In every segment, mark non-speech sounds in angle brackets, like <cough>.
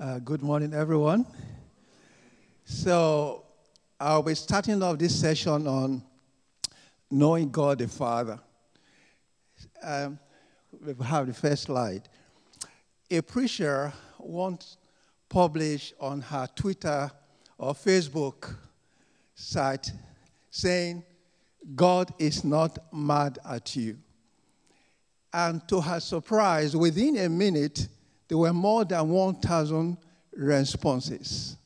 Uh, good morning, everyone. So, I'll be starting off this session on knowing God the Father. Um, we have the first slide. A preacher once published on her Twitter or Facebook site saying, God is not mad at you. And to her surprise, within a minute, there were more than 1,000 responses.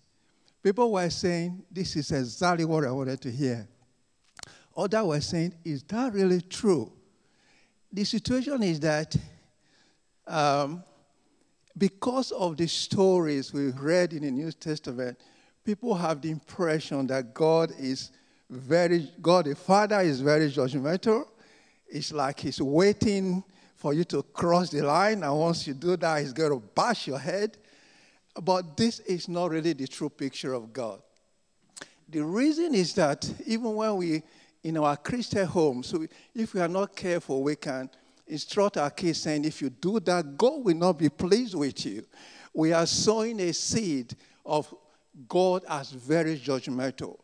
People were saying, This is exactly what I wanted to hear. Others were saying, Is that really true? The situation is that um, because of the stories we've read in the New Testament, people have the impression that God is very, God the Father is very judgmental. It's like He's waiting for you to cross the line, and once you do that, He's going to bash your head. But this is not really the true picture of God. The reason is that even when we, in our Christian homes, so if we are not careful, we can instruct our kids saying, if you do that, God will not be pleased with you. We are sowing a seed of God as very judgmental.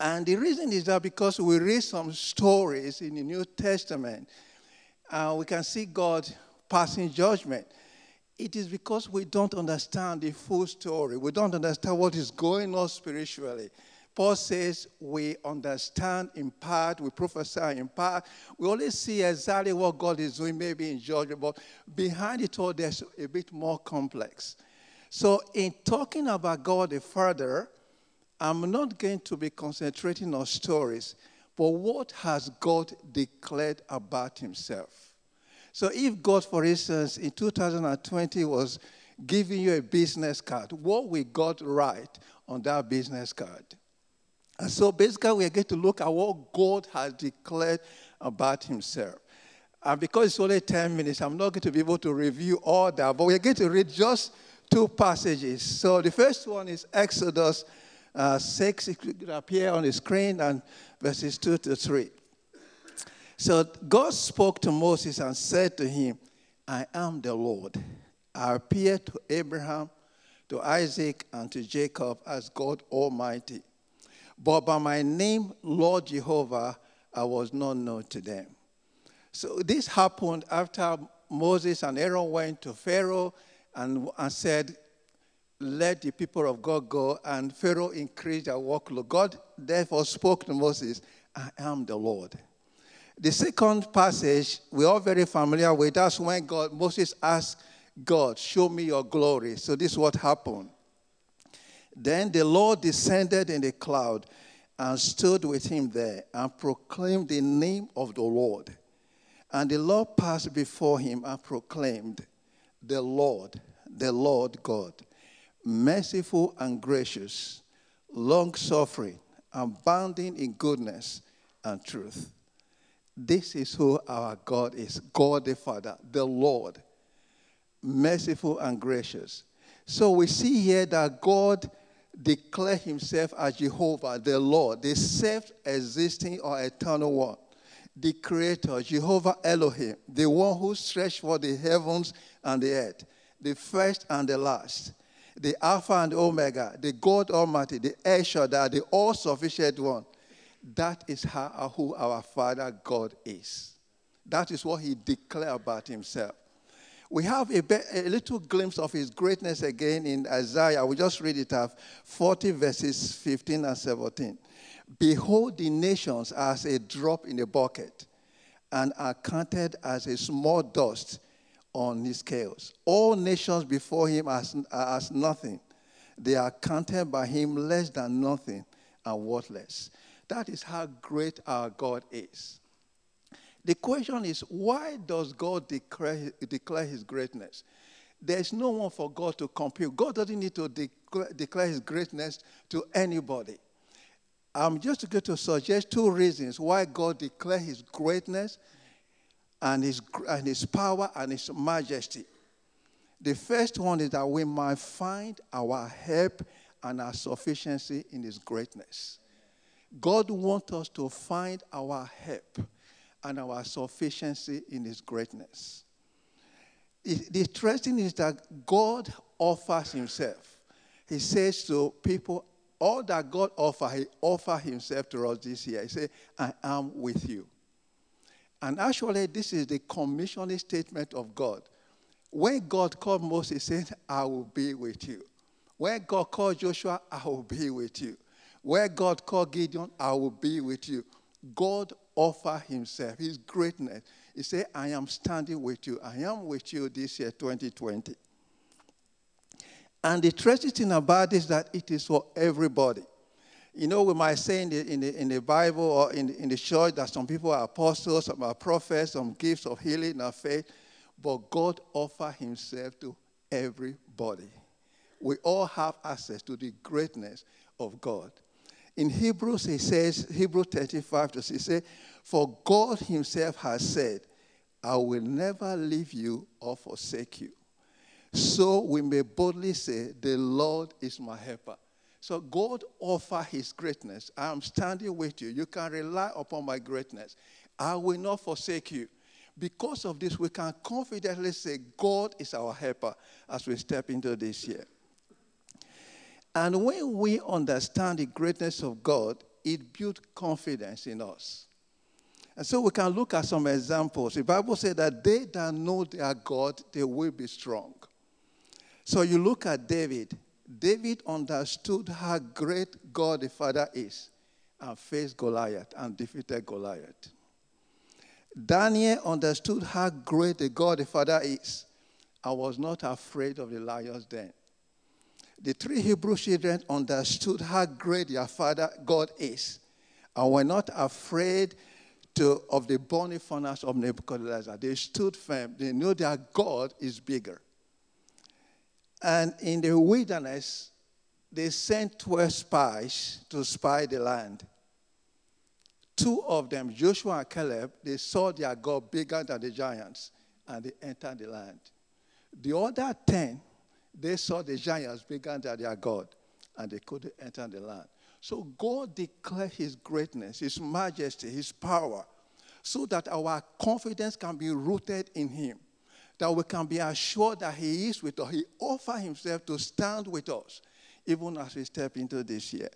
And the reason is that because we read some stories in the New Testament, uh, we can see God passing judgment. It is because we don't understand the full story. We don't understand what is going on spiritually. Paul says we understand in part, we prophesy in part. We only see exactly what God is doing, maybe in judgment, but behind it all, there's a bit more complex. So, in talking about God further, I'm not going to be concentrating on stories, but what has God declared about himself? So, if God, for instance, in 2020 was giving you a business card, what will God write on that business card? And so, basically, we are going to look at what God has declared about himself. And because it's only 10 minutes, I'm not going to be able to review all that, but we're going to read just two passages. So, the first one is Exodus uh, 6, it could appear on the screen, and verses 2 to 3. So God spoke to Moses and said to him, I am the Lord. I appeared to Abraham, to Isaac, and to Jacob as God Almighty. But by my name, Lord Jehovah, I was not known to them. So this happened after Moses and Aaron went to Pharaoh and, and said, let the people of God go, and Pharaoh increased their workload. God therefore spoke to Moses, I am the Lord. The second passage we're all very familiar with. That's when God Moses asked God, Show me your glory. So this is what happened. Then the Lord descended in the cloud and stood with him there and proclaimed the name of the Lord. And the Lord passed before him and proclaimed, The Lord, the Lord God merciful and gracious, long suffering, abounding in goodness and truth. This is who our God is God the Father, the Lord, merciful and gracious. So we see here that God declared himself as Jehovah, the Lord, the self existing or eternal one, the Creator, Jehovah Elohim, the one who stretched for the heavens and the earth, the first and the last the Alpha and Omega, the God Almighty, the El the all sufficient one. That is how, who our Father God is. That is what he declared about himself. We have a, a, little glimpse of his greatness again in Isaiah. We just read it off 40 verses 15 and 17. Behold, the nations as a drop in a bucket and are counted as a small dust on his scales. All nations before him are as, as nothing. They are counted by him less than nothing and worthless. That is how great our God is. The question is, why does God declare, declare his greatness? There's no one for God to compare. God doesn't need to declare, declare his greatness to anybody. I'm just going to suggest two reasons why God declared his greatness and his, and his power and his majesty. The first one is that we might find our help and our sufficiency in his greatness. God wants us to find our help and our sufficiency in his greatness. The interesting is that God offers himself. He says to people, all that God offers, he offers himself to us this year. He said, I am with you. And actually, this is the commissioning statement of God. When God called Moses, he said, I will be with you. When God called Joshua, I will be with you. Where God called Gideon, I will be with you. God offered himself, his greatness. He said, I am standing with you. I am with you this year, 2020. And the interesting thing about this is that it is for everybody. You know, we might say in the, in the, in the Bible or in in the church that some people are apostles, some are prophets, some gifts of healing or faith, but God offers himself to everybody. We all have access to the greatness of God. In Hebrews, he says, Hebrew 35 to 6, he says, For God himself has said, I will never leave you or forsake you. So we may boldly say, The Lord is my helper. So God offer his greatness. I am standing with you. You can rely upon my greatness. I will not forsake you. Because of this, we can confidently say God is our helper as we step into this year. And when we understand the greatness of God, it builds confidence in us. And so we can look at some examples. The Bible says that they that know their God, they will be strong. So you look at David. David understood how great God the Father is and faced Goliath and defeated Goliath. Daniel understood how great the God the Father is and was not afraid of the lions den. The three Hebrew children understood how great their father God is and were not afraid to, of the burning furnace of Nebuchadnezzar. They stood firm. They knew their God is bigger. And in the wilderness, they sent 12 spies to spy the land. Two of them, Joshua and Caleb, they saw their God bigger than the giants and they entered the land. The other 10, they saw the giants bigger than their God and they couldn't enter the land. So God declared his greatness, his majesty, his power, so that our confidence can be rooted in him that we can be assured that He is with us. He offers Himself to stand with us, even as we step into this year.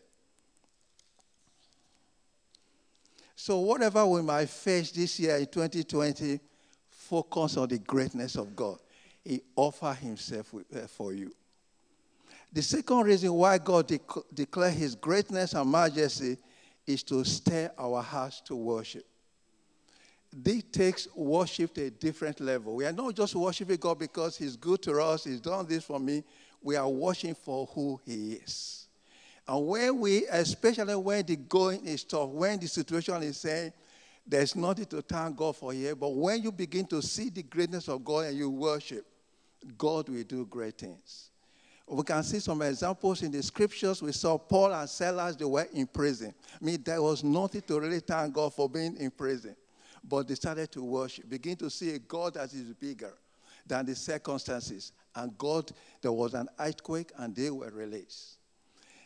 So, whatever we might face this year in 2020, focus on the greatness of God. He offers Himself uh, for you. The second reason why God dec- declares His greatness and majesty is to stir our hearts to worship this takes worship to a different level. We are not just worshiping God because He's good to us, He's done this for me. We are worshiping for who He is. And when we, especially when the going is tough, when the situation is saying there's nothing to thank God for here, but when you begin to see the greatness of God and you worship, God will do great things. We can see some examples in the scriptures. We saw Paul and Silas, they were in prison. I mean, there was nothing to really thank God for being in prison. But they started to worship, begin to see a God that is bigger than the circumstances. And God, there was an earthquake and they were released.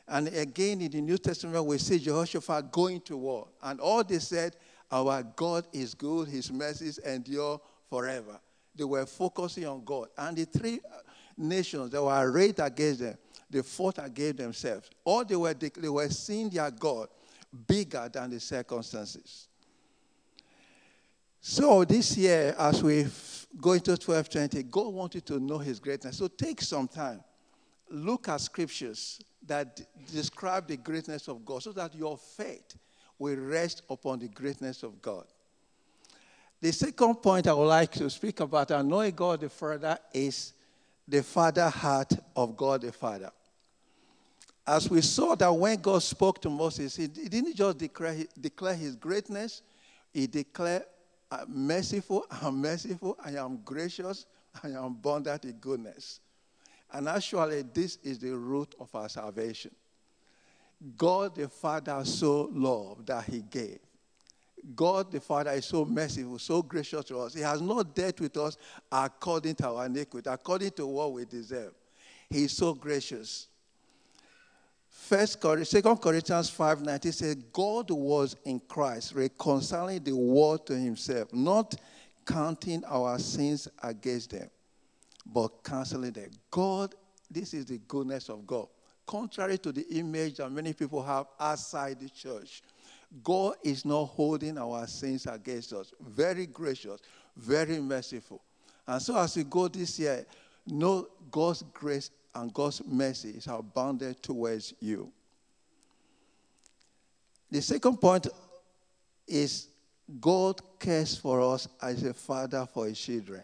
And again, in the New Testament, we see Jehoshaphat going to war. And all they said, Our God is good, his mercies endure forever. They were focusing on God. And the three nations that were arrayed against them, they fought against themselves. All they were, they were seeing their God bigger than the circumstances. So this year, as we go into 1220, God wanted to know his greatness. So take some time. Look at scriptures that describe the greatness of God so that your faith will rest upon the greatness of God. The second point I would like to speak about and knowing God the Father is the father heart of God the Father. As we saw that when God spoke to Moses, he didn't just declare, declare his greatness, he declared Merciful, I'm merciful, <laughs> I am gracious, <laughs> I am abundant in goodness. And actually, this is the root of our salvation. God the Father so loved that he gave. God the Father is so merciful, so gracious to us. He has not dealt with us according to our iniquity, according to what we deserve. He is so gracious. First, Corinthians, Second Corinthians 5 19 says, God was in Christ, reconciling the world to himself, not counting our sins against them, but canceling them. God this is the goodness of God. Contrary to the image that many people have outside the church, God is not holding our sins against us. Very gracious, very merciful. And so as we go this year, know God's grace and God's mercy is abounded towards you. The second point is God cares for us as a father for his children.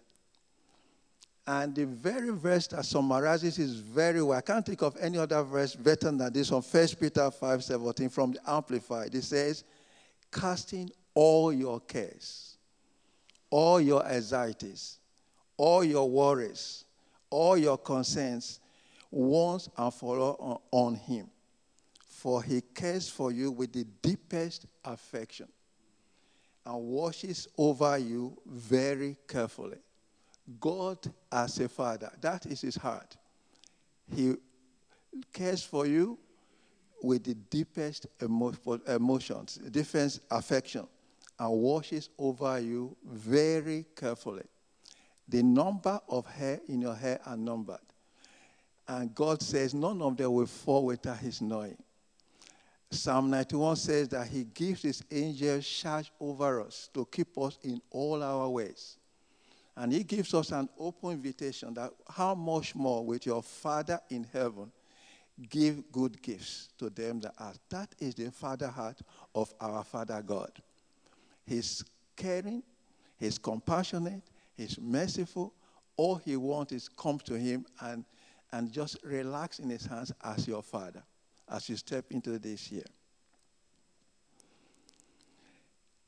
And the very verse that summarizes is very well. I can't think of any other verse better than this one, 1 Peter 5 17 from the Amplified. It says, Casting all your cares, all your anxieties, all your worries, all your concerns once and for all on Him. For He cares for you with the deepest affection and watches over you very carefully. God as a father, that is his heart. He cares for you with the deepest emo- emotions, deepest affection, and watches over you very carefully. The number of hair in your hair are numbered. And God says none of them will fall without his knowing. Psalm 91 says that he gives his angels charge over us to keep us in all our ways. And he gives us an open invitation that how much more with your Father in heaven give good gifts to them that ask. That is the father heart of our Father God. He's caring, he's compassionate, he's merciful. All he wants is come to him and, and just relax in his hands as your father as you step into this year.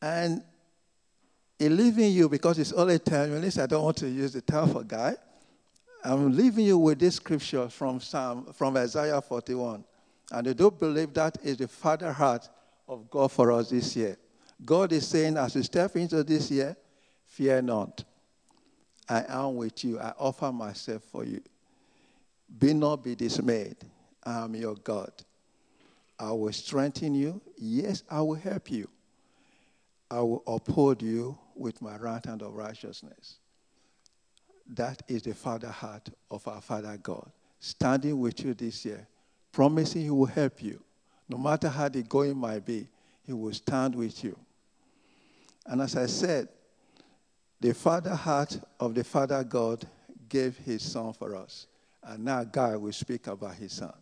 And in leaving you, because it's only 10 minutes, I don't want to use the time for guy. I'm leaving you with this scripture from Psalm, from Isaiah 41. And I do believe that is the father heart of God for us this year. God is saying, as you step into this year, fear not. I am with you. I offer myself for you. Be not be dismayed. I am your God. I will strengthen you. Yes, I will help you. I will uphold you with my right hand of righteousness. That is the father heart of our Father God, standing with you this year, promising He will help you. No matter how the going might be, He will stand with you. And as I said, the father heart of the Father God gave His Son for us. And now God will speak about His Son.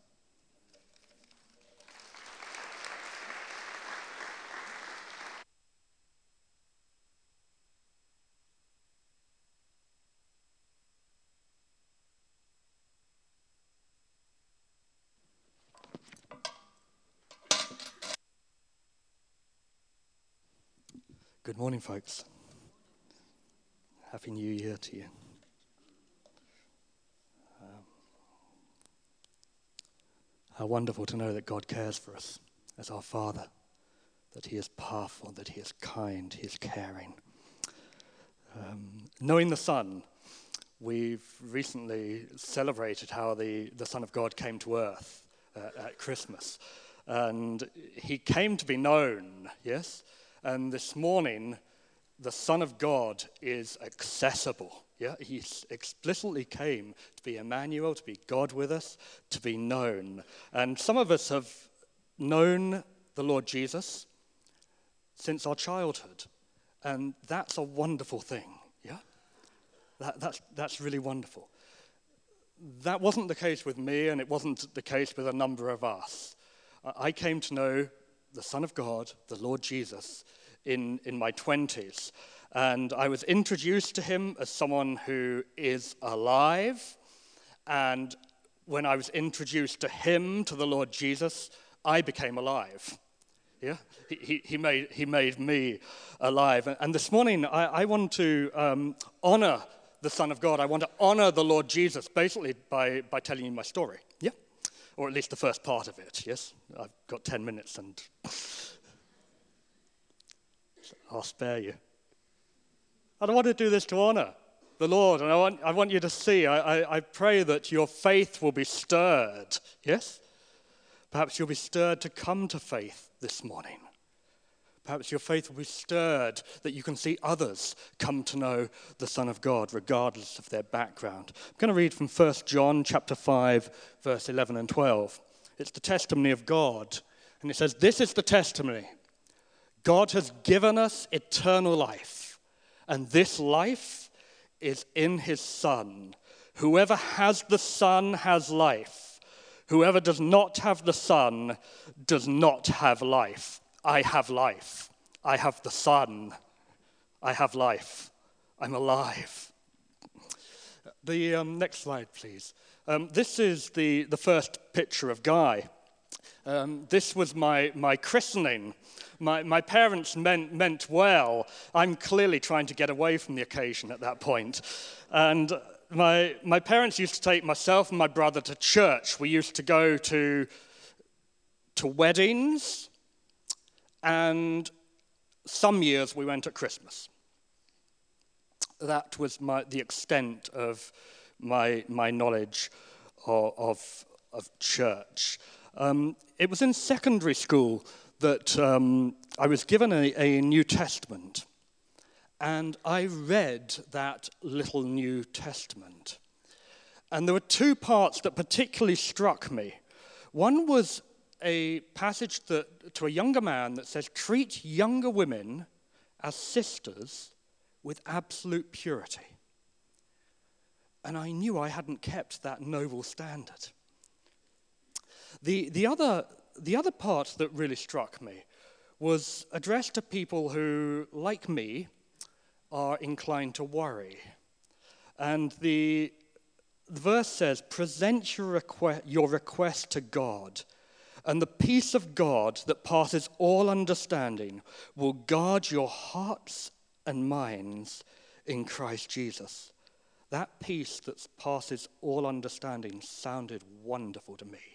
Good morning, folks. Happy New Year to you. How wonderful to know that God cares for us as our Father, that He is powerful, that He is kind, He is caring. Um, knowing the Son, we've recently celebrated how the, the Son of God came to earth uh, at Christmas. And He came to be known, yes? And this morning, the Son of God is accessible. Yeah, he explicitly came to be Emmanuel, to be God with us, to be known. And some of us have known the Lord Jesus since our childhood. And that's a wonderful thing. Yeah? That, that's, that's really wonderful. That wasn't the case with me, and it wasn't the case with a number of us. I came to know the Son of God, the Lord Jesus, in, in my 20s. And I was introduced to him as someone who is alive. And when I was introduced to him, to the Lord Jesus, I became alive. Yeah? He, he, made, he made me alive. And this morning, I, I want to um, honor the Son of God. I want to honor the Lord Jesus, basically by, by telling you my story. Yeah? Or at least the first part of it. Yes? I've got 10 minutes and <laughs> I'll spare you. I want to do this to honor the Lord, and I want, I want you to see. I, I, I pray that your faith will be stirred. Yes? Perhaps you'll be stirred to come to faith this morning. Perhaps your faith will be stirred that you can see others come to know the Son of God, regardless of their background. I'm going to read from 1 John chapter 5, verse 11 and 12. It's the testimony of God. And it says, This is the testimony God has given us eternal life, and this life is in his Son. Whoever has the Son has life. Whoever does not have the Son does not have life. I have life. I have the Son. I have life. I'm alive. The um, next slide, please. Um, this is the, the first picture of Guy. Um, this was my, my christening. My, my parents meant, meant well. I'm clearly trying to get away from the occasion at that point. And my, my parents used to take myself and my brother to church. We used to go to, to weddings, and some years we went at Christmas. That was my, the extent of my, my knowledge of, of, of church. Um, it was in secondary school that um, I was given a, a New Testament. And I read that little New Testament. And there were two parts that particularly struck me. One was a passage that, to a younger man that says, Treat younger women as sisters with absolute purity. And I knew I hadn't kept that noble standard. The, the, other, the other part that really struck me was addressed to people who, like me, are inclined to worry. And the, the verse says, Present your, your request to God, and the peace of God that passes all understanding will guard your hearts and minds in Christ Jesus. That peace that passes all understanding sounded wonderful to me.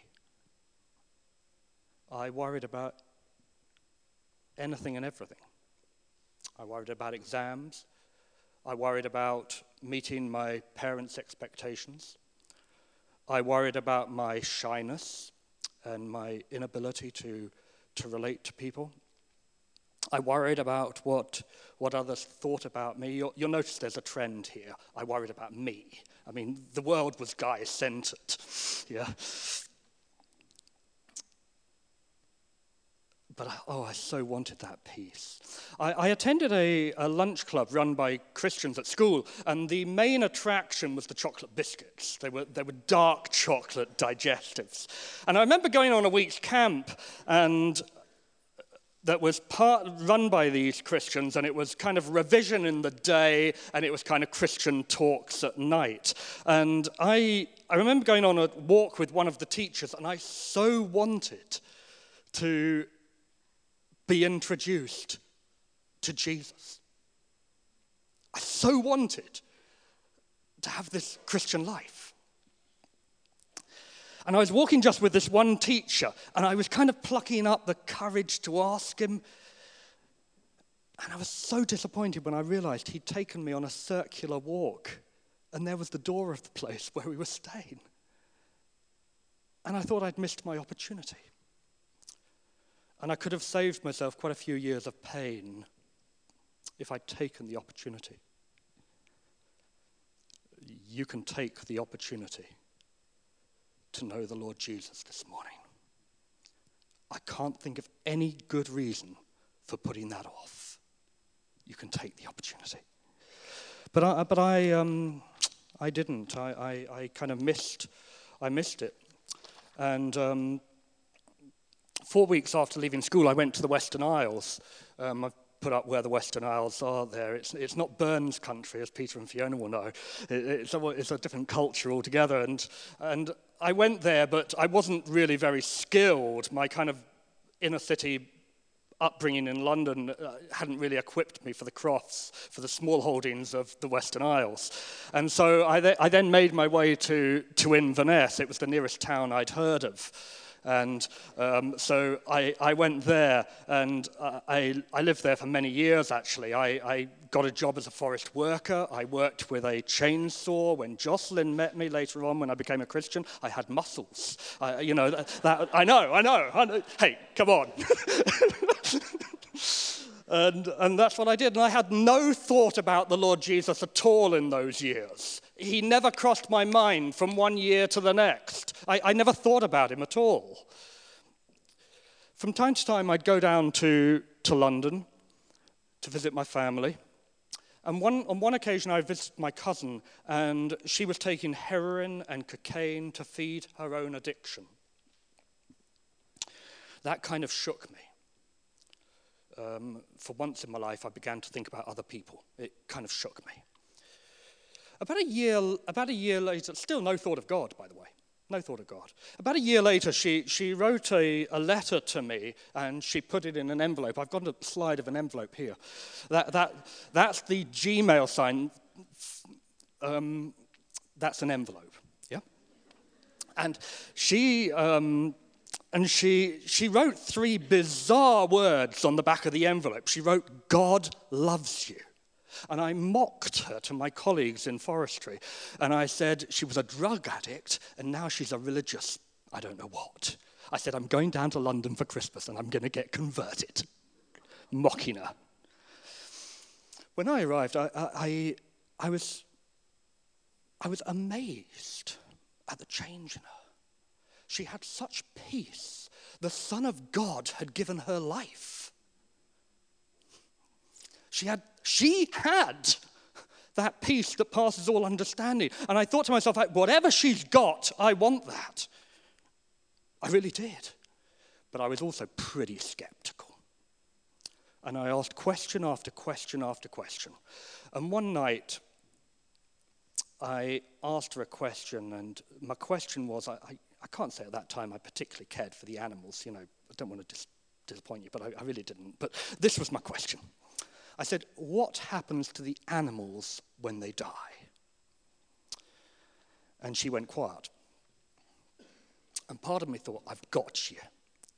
I worried about anything and everything. I worried about exams. I worried about meeting my parents' expectations. I worried about my shyness and my inability to, to relate to people. I worried about what, what others thought about me. You'll, you'll notice there's a trend here. I worried about me. I mean, the world was guy centered. <laughs> Yeah. But oh, I so wanted that peace. I, I attended a, a, lunch club run by Christians at school, and the main attraction was the chocolate biscuits. They were, they were dark chocolate digestives. And I remember going on a week's camp, and that was part, run by these Christians, and it was kind of revision in the day, and it was kind of Christian talks at night. And I, I remember going on a walk with one of the teachers, and I so wanted to be introduced to Jesus. I so wanted to have this Christian life. And I was walking just with this one teacher, and I was kind of plucking up the courage to ask him. And I was so disappointed when I realized he'd taken me on a circular walk, and there was the door of the place <laughs> where we were staying. And I thought I'd missed my opportunity. And I could have saved myself quite a few years of pain if I'd taken the opportunity. You can take the opportunity to know the Lord Jesus this morning. I can't think of any good reason for putting that off. You can take the opportunity. But I, but I, um, I didn't. I, I, I, kind of missed, I missed it. And um, four weeks after leaving school, I went to the Western Isles. Um, I've put up where the Western Isles are there. It's, it's not Burns country, as Peter and Fiona will know. It, it's, a, it's a different culture altogether. And, and I went there, but I wasn't really very skilled. My kind of inner city upbringing in London uh, hadn't really equipped me for the crofts, for the small holdings of the Western Isles. And so I, th- I then made my way to, to Inverness. It was the nearest town I'd heard of. And um, so I, I, went there and uh, I, I, lived there for many years actually. I, I, got a job as a forest worker. I worked with a chainsaw. When Jocelyn met me later on when I became a Christian, I had muscles. I, you know, that, that, I know, I know, I know. Hey, come on. <laughs> And, and that's what I did. And I had no thought about the Lord Jesus at all in those years. He never crossed my mind from one year to the next. I, I never thought about him at all. From time to time, I'd go down to, to London to visit my family. And one, on one occasion, I visited my cousin, and she was taking heroin and cocaine to feed her own addiction. That kind of shook me um, for once in my life, I began to think about other people. It kind of shook me. About a year, about a year later, still no thought of God, by the way. No thought of God. About a year later, she, she wrote a, a letter to me and she put it in an envelope. I've got a slide of an envelope here. That, that, that's the Gmail sign. Um, that's an envelope, yeah? And she, um, and she, she wrote three bizarre words on the back of the envelope. She wrote, God loves you. And I mocked her to my colleagues in forestry. And I said she was a drug addict and now she's a religious, I don't know what. I said, I'm going down to London for Christmas and I'm going to get converted. Mocking her. When I arrived, I, I, I, was, I was amazed at the change in her. She had such peace. The Son of God had given her life. She had, she had that peace that passes all understanding. And I thought to myself, whatever she's got, I want that. I really did. But I was also pretty skeptical. And I asked question after question after question. And one night, I asked her a question, and my question was I, I, I can't say at that time I particularly cared for the animals. You know, I don't want to dis- disappoint you, but I, I really didn't. But this was my question. I said, What happens to the animals when they die? And she went quiet. And part of me thought, I've got you.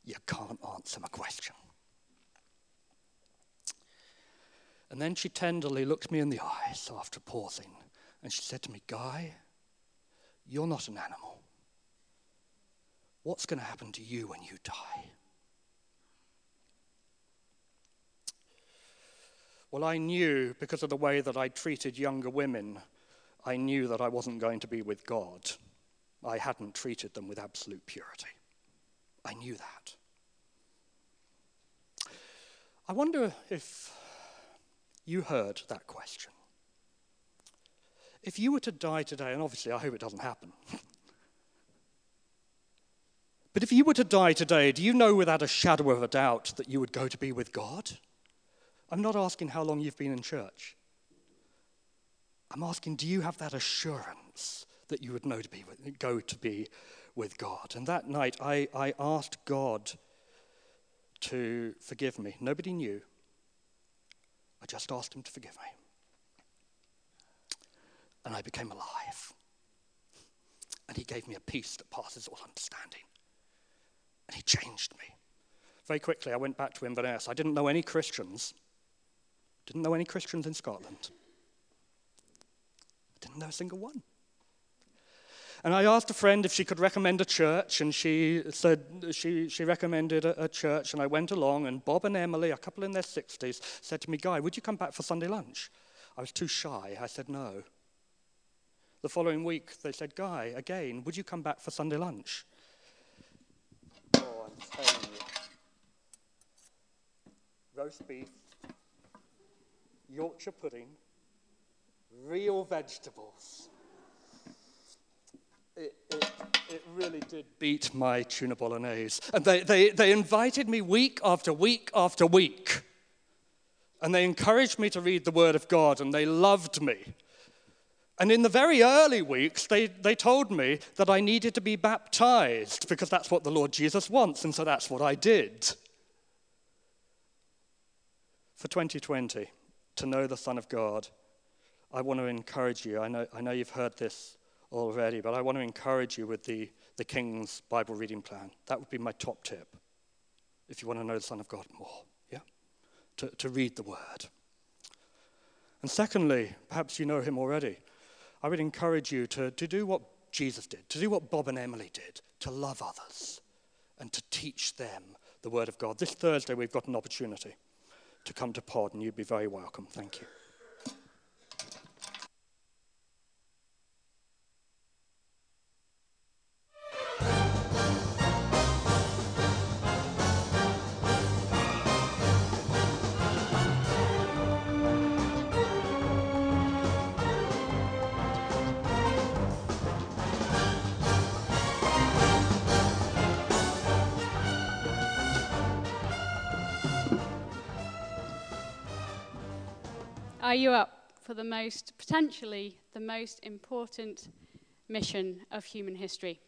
You can't answer my question. And then she tenderly looked me in the eyes after pausing, and she said to me, Guy, you're not an animal. What's going to happen to you when you die? Well, I knew because of the way that I treated younger women, I knew that I wasn't going to be with God. I hadn't treated them with absolute purity. I knew that. I wonder if you heard that question. If you were to die today, and obviously I hope it doesn't happen, But if you were to die today, do you know without a shadow of a doubt that you would go to be with God? I'm not asking how long you've been in church. I'm asking, do you have that assurance that you would know to be with, go to be with God? And that night, I, I asked God to forgive me. Nobody knew. I just asked Him to forgive me. And I became alive. And He gave me a peace that passes all understanding. And he changed me. Very quickly, I went back to Inverness. I didn't know any Christians. Didn't know any Christians in Scotland. I didn't know a single one. And I asked a friend if she could recommend a church, and she said she, she recommended a, a, church, and I went along, and Bob and Emily, a couple in their 60s, said to me, Guy, would you come back for Sunday lunch? I was too shy. I said no. The following week, they said, Guy, again, would you come back for Sunday lunch? Oh, I'm telling you. Roast beef, Yorkshire pudding, real vegetables. It, it, it, really did beat my tuna bolognese. And they, they, they invited me week after week after week. And they encouraged me to read the Word of God, and they loved me. And in the very early weeks, they, they told me that I needed to be baptized because that's what the Lord Jesus wants, and so that's what I did. For 2020, to know the Son of God, I want to encourage you. I know, I know you've heard this already, but I want to encourage you with the, the King's Bible reading plan. That would be my top tip if you want to know the Son of God more, yeah? To, to read the Word. And secondly, perhaps you know him already. I would encourage you to, to do what Jesus did, to do what Bob and Emily did, to love others and to teach them the Word of God. This Thursday, we've got an opportunity. To come to pod, and you'd be very welcome. Thank you. Are you up for the most, potentially, the most important mission of human history?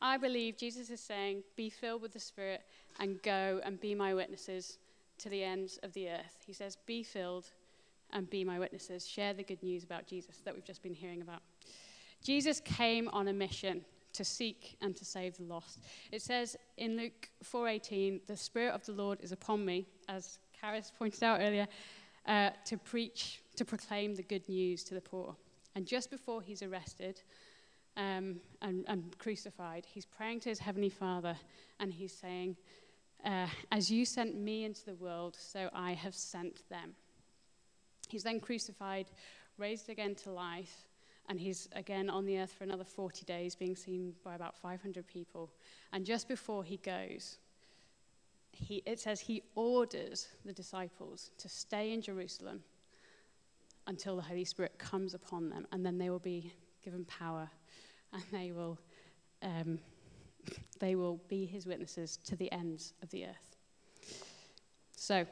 I believe Jesus is saying, Be filled with the Spirit and go and be my witnesses to the ends of the earth. He says, Be filled and be my witnesses. Share the good news about Jesus that we've just been hearing about. Jesus came on a mission to seek and to save the lost. It says in Luke 4:18, "The Spirit of the Lord is upon me," as Karis pointed out earlier, uh, to preach, to proclaim the good news to the poor. And just before he's arrested um, and, and, crucified, he's praying to his heavenly Father and he's saying, uh, As you sent me into the world, so I have sent them. He's then crucified, raised again to life, and he's again on the earth for another 40 days, being seen by about 500 people. And just before he goes, he, it says he orders the disciples to stay in Jerusalem until the Holy Spirit comes upon them, and then they will be given power, and they will, um, <laughs> they will be his witnesses to the ends of the earth. So,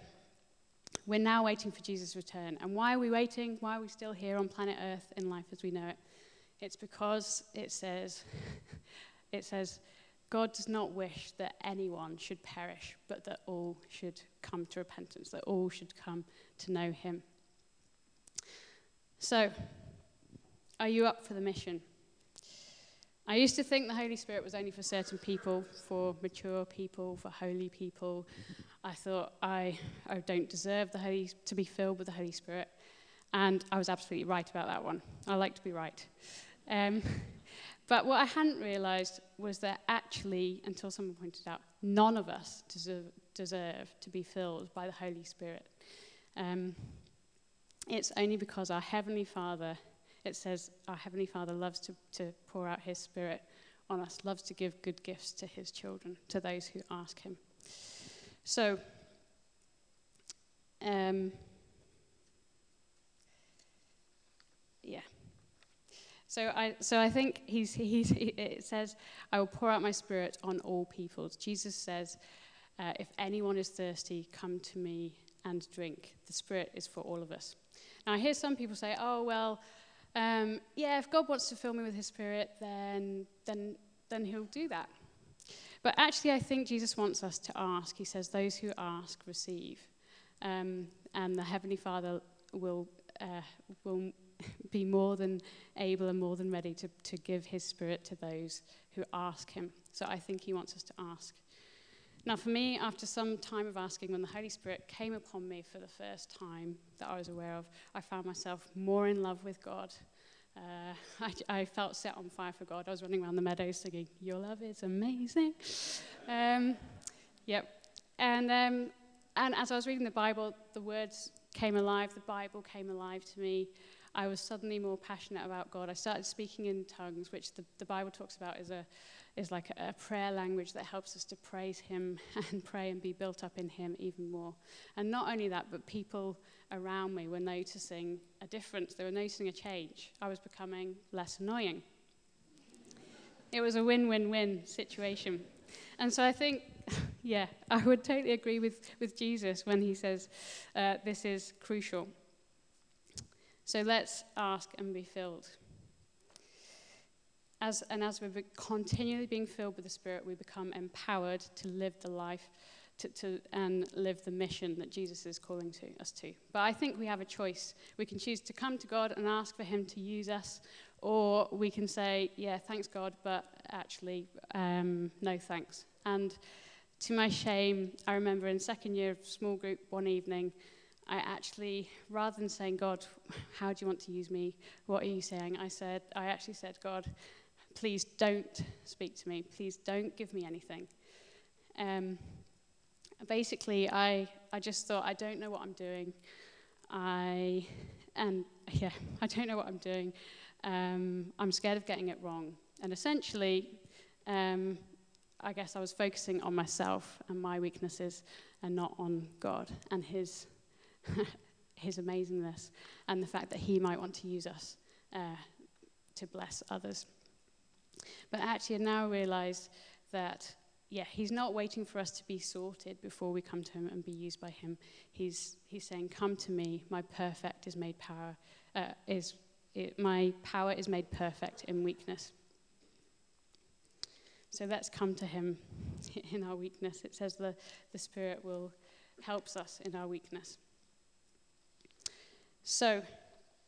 we're now waiting for Jesus' return. And why are we waiting? Why are we still here on planet Earth in life as we know it? It's because it says, <laughs> it says, God does not wish that anyone should perish, but that all should come to repentance, that all should come to know Him. So, are you up for the mission? I used to think the Holy Spirit was only for certain people, for mature people, for holy people. I thought I, I don't deserve the Holy, to be filled with the Holy Spirit. And I was absolutely right about that one. I like to be right. Um, <laughs> but what I hadn't realized was that actually, until someone pointed out, none of us deserve, deserve to be filled by the Holy Spirit. Um, it's only because our Heavenly Father, it says, our Heavenly Father loves to, to pour out His Spirit on us, loves to give good gifts to His children, to those who ask Him. So, um, yeah. So I, so I think he's, he's, it says, I will pour out my spirit on all peoples. Jesus says, uh, if anyone is thirsty, come to me and drink. The spirit is for all of us. Now, I hear some people say, oh, well, um, yeah, if God wants to fill me with his spirit, then, then, then he'll do that. But actually, I think Jesus wants us to ask. He says, those who ask, receive. Um, and the Heavenly Father will, uh, will be more than able and more than ready to, to give his spirit to those who ask him. So I think he wants us to ask. Now, for me, after some time of asking, when the Holy Spirit came upon me for the first time that I was aware of, I found myself more in love with God. Uh, <laughs> I, I, felt set on fire for God. I was running around the meadows singing, Your love is amazing. Um, yep. And, um, and as I was reading the Bible, the words came alive, the Bible came alive to me. I was suddenly more passionate about God. I started speaking in tongues, which the, the Bible talks about as a, is like a, a prayer language that helps us to praise Him <laughs> and pray and be built up in Him even more. And not only that, but people around me were noticing a difference. They were noticing a change. I was becoming less annoying. It was a win win win situation. And so I think, <laughs> yeah, I would totally agree with, with Jesus when he says uh, this is crucial. So let's ask and be filled. As, and as we're continually being filled with the Spirit, we become empowered to live the life to, to, and live the mission that Jesus is calling to us to. But I think we have a choice. We can choose to come to God and ask for Him to use us, or we can say, Yeah, thanks, God, but actually, um, no thanks. And to my shame, I remember in second year of small group one evening, I actually, rather than saying, God, how do you want to use me? What are you saying? I said, I actually said, God, please don't speak to me. Please don't give me anything. Um, basically, I, I just thought, I don't know what I'm doing. I, and yeah, <laughs> I don't know what I'm doing. Um, I'm scared of getting it wrong. And essentially, um, I guess I was focusing on myself and my weaknesses and not on God and His, <laughs> his amazingness and the fact that He might want to use us uh, to bless others. But actually, I now realize that, yeah, He's not waiting for us to be sorted before we come to Him and be used by Him. He's, he's saying, Come to me, my perfect is made power, uh, is, it, my power is made perfect in weakness. So let's come to him <laughs> in our weakness. It says the, the Spirit will helps us in our weakness. So,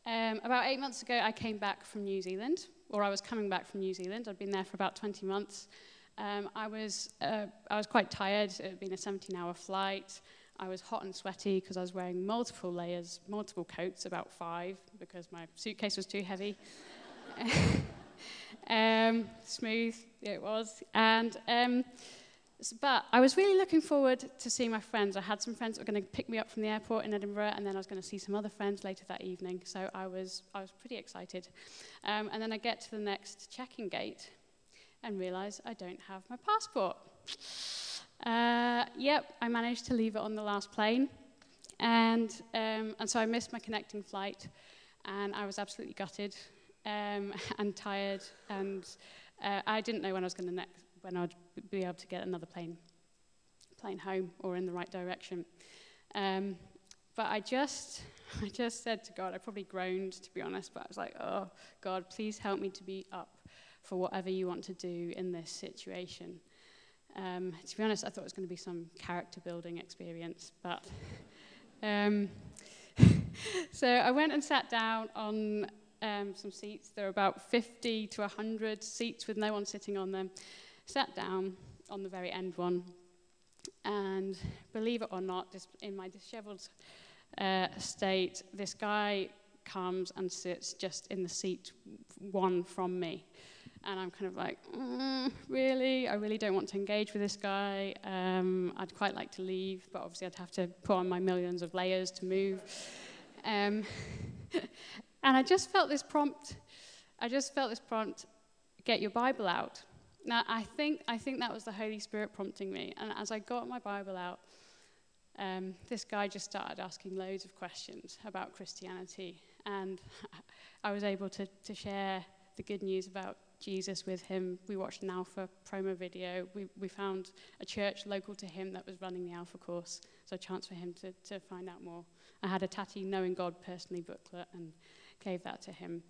um, about eight months ago, I came back from New Zealand, or I was coming back from New Zealand. I'd been there for about 20 months. Um, I, was, uh, I was quite tired. It had been a 17 hour flight. I was hot and sweaty because I was wearing multiple layers, multiple coats, about five, because my suitcase was too heavy. <laughs> um, smooth it was. And um, but I was really looking forward to seeing my friends. I had some friends that were going to pick me up from the airport in Edinburgh, and then I was going to see some other friends later that evening. So I was I was pretty excited. Um, and then I get to the next check-in gate, and realise I don't have my passport. Uh, yep, I managed to leave it on the last plane, and um, and so I missed my connecting flight, and I was absolutely gutted um, <laughs> and tired and uh, I didn't know when I was going to next, when I'd be able to get another plane, plane home or in the right direction. Um, but I just, <laughs> I just said to God, I probably groaned to be honest, but I was like, oh God, please help me to be up for whatever you want to do in this situation. Um, to be honest, I thought it was going to be some character building experience, but. <laughs> Um, <laughs> so I went and sat down on um, some seats. There were about 50 to 100 seats with no one sitting on them. Sat down on the very end one, and believe it or not, in my disheveled uh, state, this guy comes and sits just in the seat one from me. And I'm kind of like, mm, really? I really don't want to engage with this guy. Um, I'd quite like to leave, but obviously I'd have to put on my millions of layers to move. Um, <laughs> And I just felt this prompt, I just felt this prompt, get your Bible out. Now, I think, I think that was the Holy Spirit prompting me. And as I got my Bible out, um, this guy just started asking loads of questions about Christianity. And <laughs> I was able to, to share the good news about Jesus with him. We watched an Alpha promo video. We, we found a church local to him that was running the Alpha course, so a chance for him to, to find out more. I had a Tatty Knowing God personally booklet and gave that to him.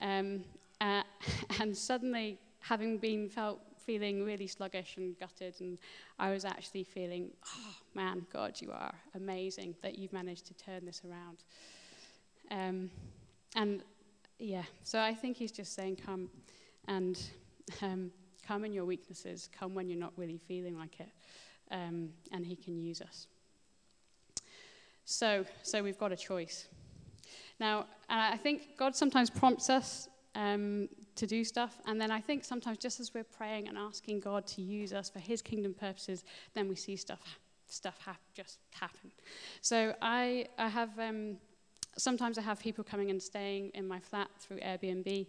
Um, uh, <laughs> and suddenly, having been felt feeling really sluggish and gutted, and I was actually feeling, oh man, God, you are amazing that you've managed to turn this around. Um, and yeah, so I think he's just saying, come and um, come in your weaknesses, come when you're not really feeling like it, um, and he can use us. So, so we've got a choice. Now, I think God sometimes prompts us um, to do stuff, and then I think sometimes just as we're praying and asking God to use us for His kingdom purposes, then we see stuff stuff hap- just happen. So I I have um, sometimes I have people coming and staying in my flat through Airbnb.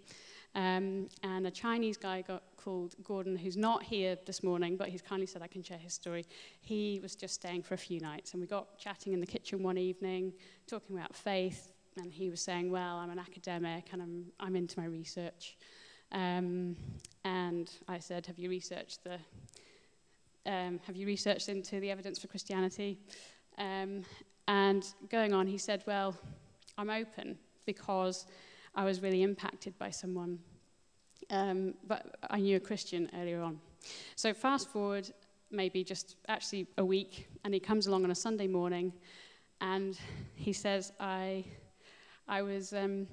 Um, and a Chinese guy got called Gordon, who's not here this morning, but he's kindly said I can share his story. He was just staying for a few nights, and we got chatting in the kitchen one evening, talking about faith, and he was saying, Well, I'm an academic and I'm, I'm into my research. Um, and I said, Have you researched the um, have you researched into the evidence for Christianity? Um, and going on, he said, Well, I'm open because I was really impacted by someone, um, but I knew a Christian earlier on. So, fast forward maybe just actually a week, and he comes along on a Sunday morning and he says, I I was, um,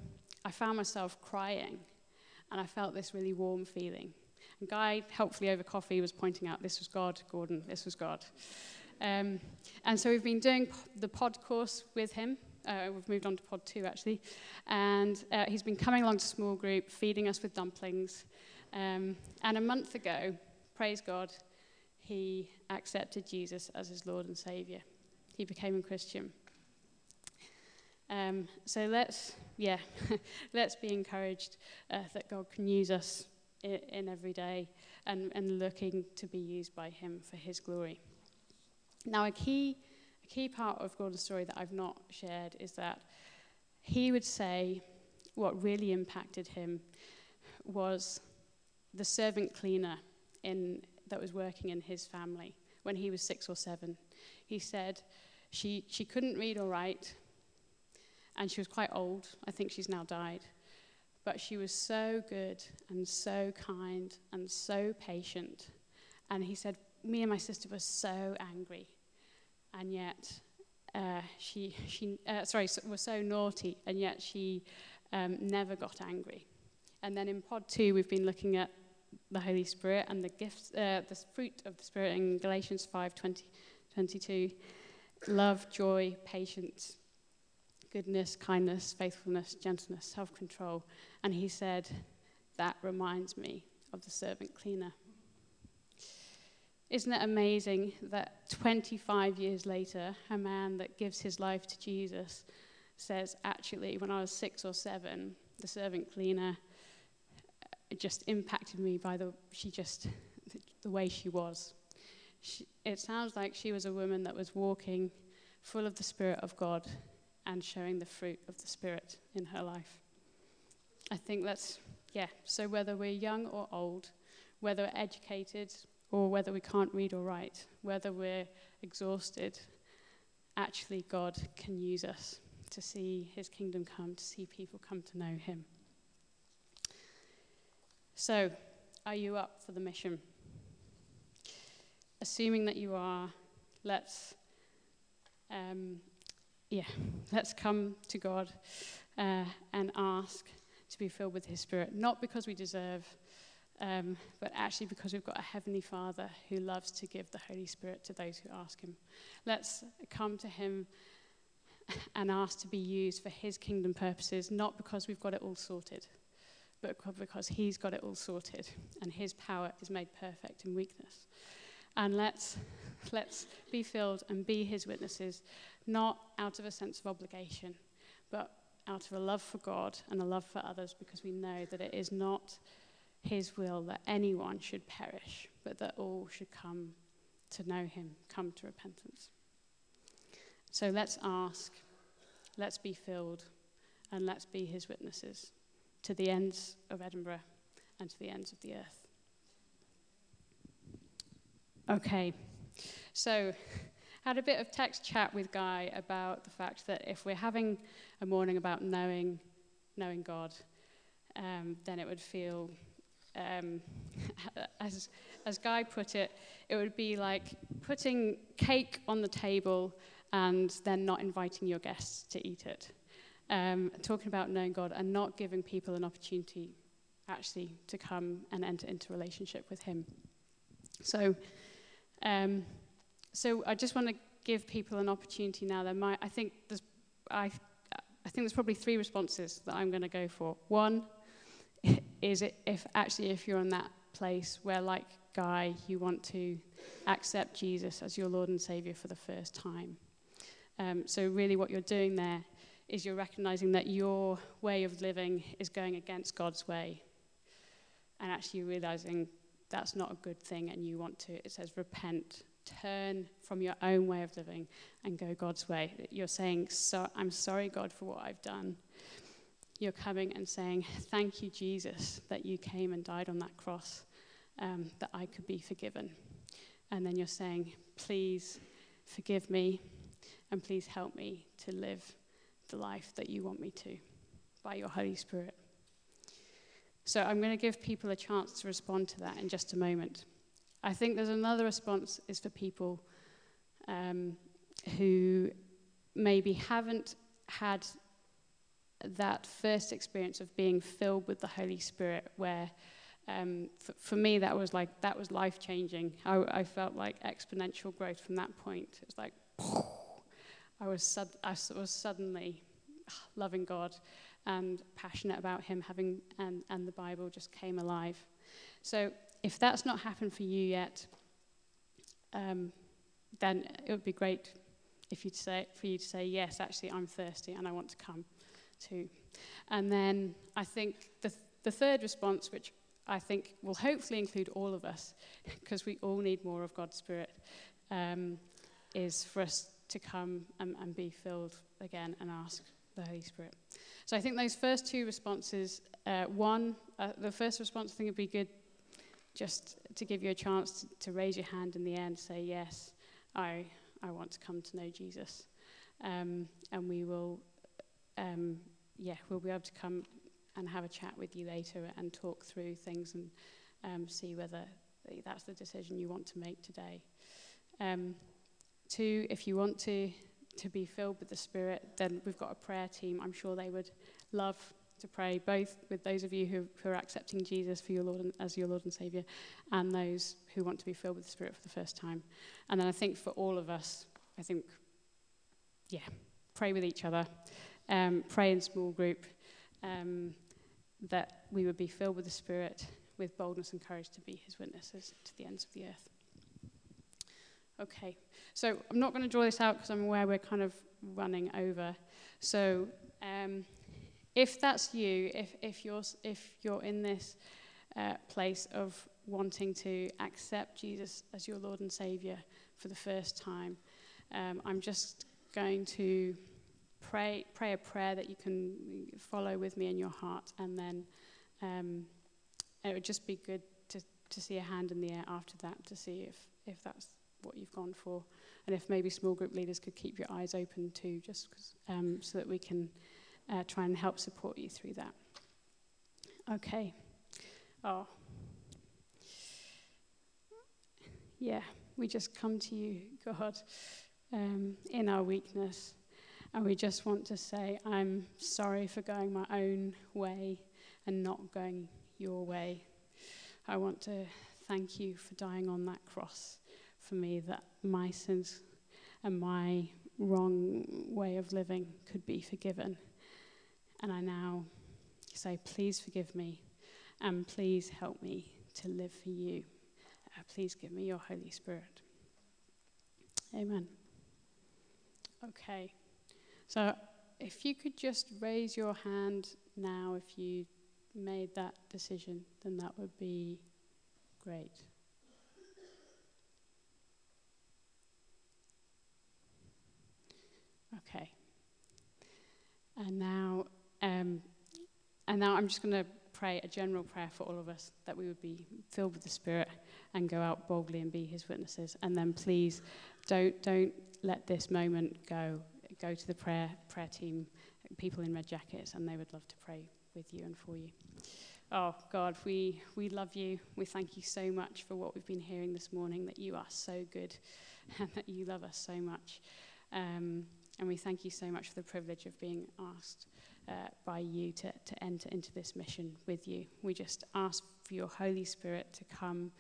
I found myself crying, and I felt this really warm feeling. And Guy, helpfully over coffee, was pointing out this was God, Gordon, this was God. Um, and so we've been doing the pod course with him. Uh, we've moved on to pod two, actually. And uh, he's been coming along to small group, feeding us with dumplings. Um, and a month ago, praise God, he accepted Jesus as his Lord and Savior. he became a Christian. Um, so let's, yeah, <laughs> let's be encouraged uh, that God can use us in, in every day and, and looking to be used by Him for His glory. Now, a key, a key part of Gordon's story that I've not shared is that he would say what really impacted him was the servant cleaner in, that was working in his family when he was six or seven. He said she, she couldn't read or write, and she was quite old. I think she's now died. But she was so good and so kind and so patient. And he said, Me and my sister were so angry. And yet, uh, she, she uh, sorry, was so naughty, and yet she um, never got angry. And then in pod two, we've been looking at the Holy Spirit and the gifts, uh, the fruit of the Spirit in Galatians 5 20, 22 love, joy, patience, goodness, kindness, faithfulness, gentleness, self control. And he said, That reminds me of the servant cleaner. Isn't it amazing that 25 years later, a man that gives his life to Jesus says, Actually, when I was six or seven, the servant cleaner just impacted me by the, she just, the way she was. She, it sounds like she was a woman that was walking full of the Spirit of God and showing the fruit of the Spirit in her life. I think that's, yeah, so whether we're young or old, whether we're educated or whether we can't read or write, whether we're exhausted, actually God can use us to see his kingdom come, to see people come to know him. So, are you up for the mission? Assuming that you are, let's um, yeah, let's come to God uh, and ask to be filled with His Spirit, not because we deserve, um, but actually because we've got a Heavenly Father who loves to give the Holy Spirit to those who ask Him. Let's come to Him and ask to be used for His kingdom purposes, not because we've got it all sorted, but because He's got it all sorted and His power is made perfect in weakness. And let's, let's be filled and be His witnesses not out of a sense of obligation, but out of a love for God and a love for others because we know that it is not His will that anyone should perish, but that all should come to know Him, come to repentance. So let's ask, let's be filled, and let's be His witnesses to the ends of Edinburgh and to the ends of the earth. Okay, so had a bit of text chat with Guy about the fact that if we're having a morning about knowing, knowing God, um, then it would feel, um, <laughs> as, as Guy put it, it would be like putting cake on the table and then not inviting your guests to eat it. Um, talking about knowing God and not giving people an opportunity actually to come and enter into relationship with Him. So, um, so I just want to give people an opportunity now. There might, I think there's, I, I think there's probably three responses that I'm going to go for. One <laughs> is it if actually if you're in that place where, like Guy, you want to accept Jesus as your Lord and Savior for the first time. Um, so really, what you're doing there is you're recognizing that your way of living is going against God's way, and actually realizing that's not a good thing, and you want to. It says repent turn from your own way of living and go God's way. You're saying, so, I'm sorry, God, for what I've done. You're coming and saying, Thank you, Jesus, that you came and died on that cross, um, that I could be forgiven. And then you're saying, Please forgive me and please help me to live the life that you want me to by your Holy Spirit. So I'm going to give people a chance to respond to that in just a moment. I think there's another response is for people um, who maybe haven't had that first experience of being filled with the Holy Spirit, where um, for, for, me that was like that was life changing. I, I, felt like exponential growth from that point. It was like I was sud- I was suddenly loving God and passionate about Him, having and and the Bible just came alive. So if that's not happened for you yet, um, then it would be great if you say for you to say yes, actually, I'm thirsty and I want to come too. And then I think the the third response, which I think will hopefully include all of us, <laughs> because we all need more of God's Spirit, um, is for us to come and, and be filled again and ask the Holy Spirit. So I think those first two responses, uh, one, uh, the first response, I think it'd be good just to give you a chance to, to raise your hand in the end, say, Yes, I, I want to come to know Jesus. Um, and we will, um, yeah, we'll be able to come and have a chat with you later and talk through things and um, see whether that's the decision you want to make today. Um, two, if you want to to be filled with the Spirit, then we've got a prayer team. I'm sure they would love to pray, both with those of you who, who are accepting Jesus for your Lord and, as your Lord and Savior, and those who want to be filled with the Spirit for the first time. And then I think for all of us, I think, yeah, pray with each other, um, pray in small group, um, that we would be filled with the Spirit, with boldness and courage to be His witnesses to the ends of the earth. Okay, so I'm not going to draw this out because I'm aware we're kind of running over. So um, if that's you, if, if, you're, if you're in this uh, place of wanting to accept Jesus as your Lord and Savior for the first time, um, I'm just going to pray, pray a prayer that you can follow with me in your heart, and then um, it would just be good to, to see a hand in the air after that to see if, if that's what you've gone for, and if maybe small group leaders could keep your eyes open too, just um, so that we can uh, try and help support you through that. Okay. Oh. Yeah, we just come to you, God, um, in our weakness. And we just want to say, I'm sorry for going my own way and not going your way. I want to thank you for dying on that cross for me that my sins and my wrong way of living could be forgiven. And I now say, please forgive me and please help me to live for you. Uh, please give me your Holy Spirit. Amen. Okay. So if you could just raise your hand now if you made that decision, then that would be great. Okay. And now, um, and now I'm just going to pray a general prayer for all of us that we would be filled with the Spirit and go out boldly and be His witnesses. And then please don't don't let this moment go. Go to the prayer prayer team, people in red jackets, and they would love to pray with you and for you. Oh God, we we love you. We thank you so much for what we've been hearing this morning. That you are so good, <laughs> and that you love us so much. Um, and we thank you so much for the privilege of being asked uh, by you to, to enter into this mission with you. We just ask for your Holy Spirit to come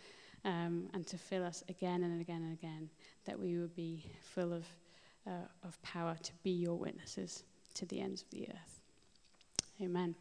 um, and to fill us again and again and again, that we would be full of, uh, of power to be your witnesses to the ends of the earth. Amen.